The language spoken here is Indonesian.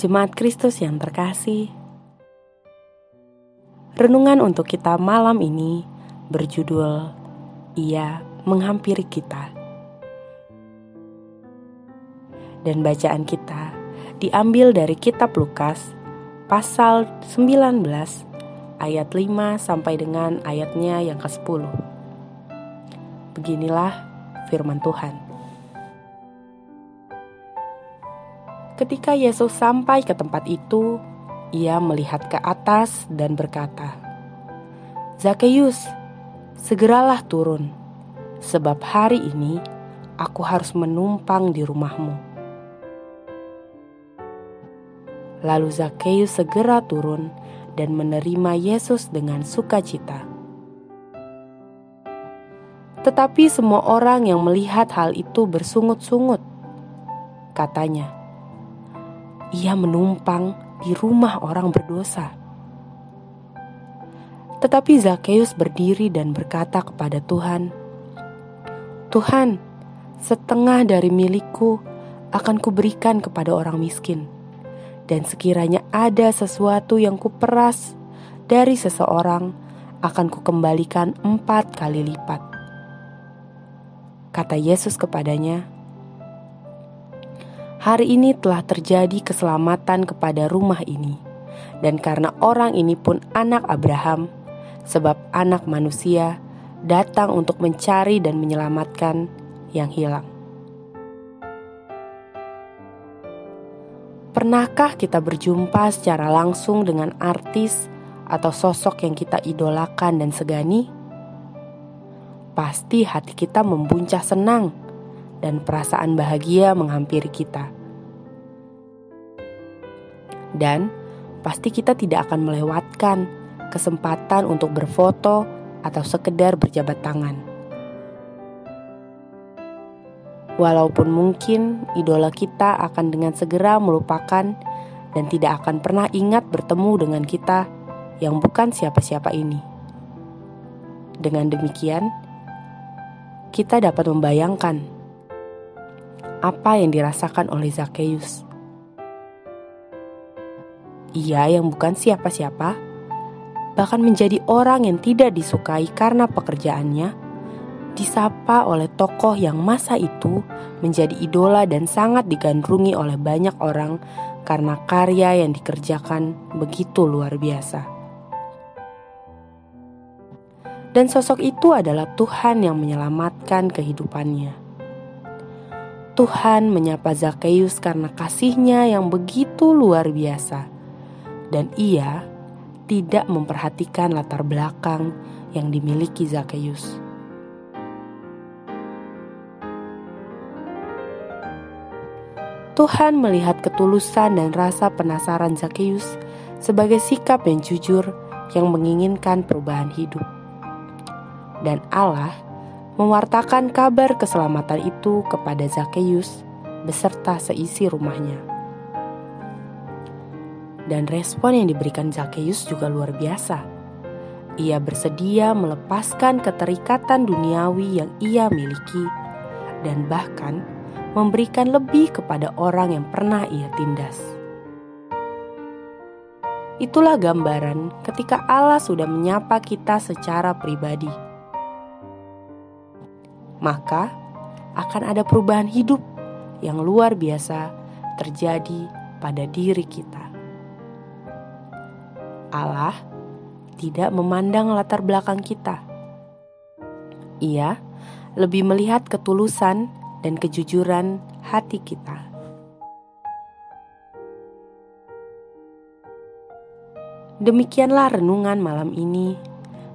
Jemaat Kristus yang terkasih, renungan untuk kita malam ini berjudul "Ia Menghampiri Kita", dan bacaan kita diambil dari Kitab Lukas, pasal 19, ayat 5 sampai dengan ayatnya yang ke-10. Beginilah firman Tuhan. Ketika Yesus sampai ke tempat itu, ia melihat ke atas dan berkata, "Zakheus, segeralah turun, sebab hari ini aku harus menumpang di rumahmu." Lalu Zakheus segera turun dan menerima Yesus dengan sukacita. Tetapi semua orang yang melihat hal itu bersungut-sungut. Katanya, ia menumpang di rumah orang berdosa. Tetapi Zakheus berdiri dan berkata kepada Tuhan, "Tuhan, setengah dari milikku akan kuberikan kepada orang miskin, dan sekiranya ada sesuatu yang kuperas dari seseorang, akan kukembalikan empat kali lipat." Kata Yesus kepadanya, hari ini telah terjadi keselamatan kepada rumah ini, dan karena orang ini pun anak Abraham, sebab anak manusia datang untuk mencari dan menyelamatkan yang hilang. Pernahkah kita berjumpa secara langsung dengan artis atau sosok yang kita idolakan dan segani? Pasti hati kita membuncah senang dan perasaan bahagia menghampiri kita. Dan pasti kita tidak akan melewatkan kesempatan untuk berfoto atau sekedar berjabat tangan. Walaupun mungkin idola kita akan dengan segera melupakan dan tidak akan pernah ingat bertemu dengan kita yang bukan siapa-siapa ini. Dengan demikian, kita dapat membayangkan apa yang dirasakan oleh Zakheus. Ia yang bukan siapa-siapa, bahkan menjadi orang yang tidak disukai karena pekerjaannya, disapa oleh tokoh yang masa itu menjadi idola dan sangat digandrungi oleh banyak orang karena karya yang dikerjakan begitu luar biasa. Dan sosok itu adalah Tuhan yang menyelamatkan kehidupannya. Tuhan menyapa Zakheus karena kasihnya yang begitu luar biasa. Dan ia tidak memperhatikan latar belakang yang dimiliki Zakheus. Tuhan melihat ketulusan dan rasa penasaran Zakheus sebagai sikap yang jujur yang menginginkan perubahan hidup. Dan Allah mewartakan kabar keselamatan itu kepada Zakheus beserta seisi rumahnya. Dan respon yang diberikan Zakheus juga luar biasa. Ia bersedia melepaskan keterikatan duniawi yang ia miliki dan bahkan memberikan lebih kepada orang yang pernah ia tindas. Itulah gambaran ketika Allah sudah menyapa kita secara pribadi maka akan ada perubahan hidup yang luar biasa terjadi pada diri kita. Allah tidak memandang latar belakang kita. Ia lebih melihat ketulusan dan kejujuran hati kita. Demikianlah renungan malam ini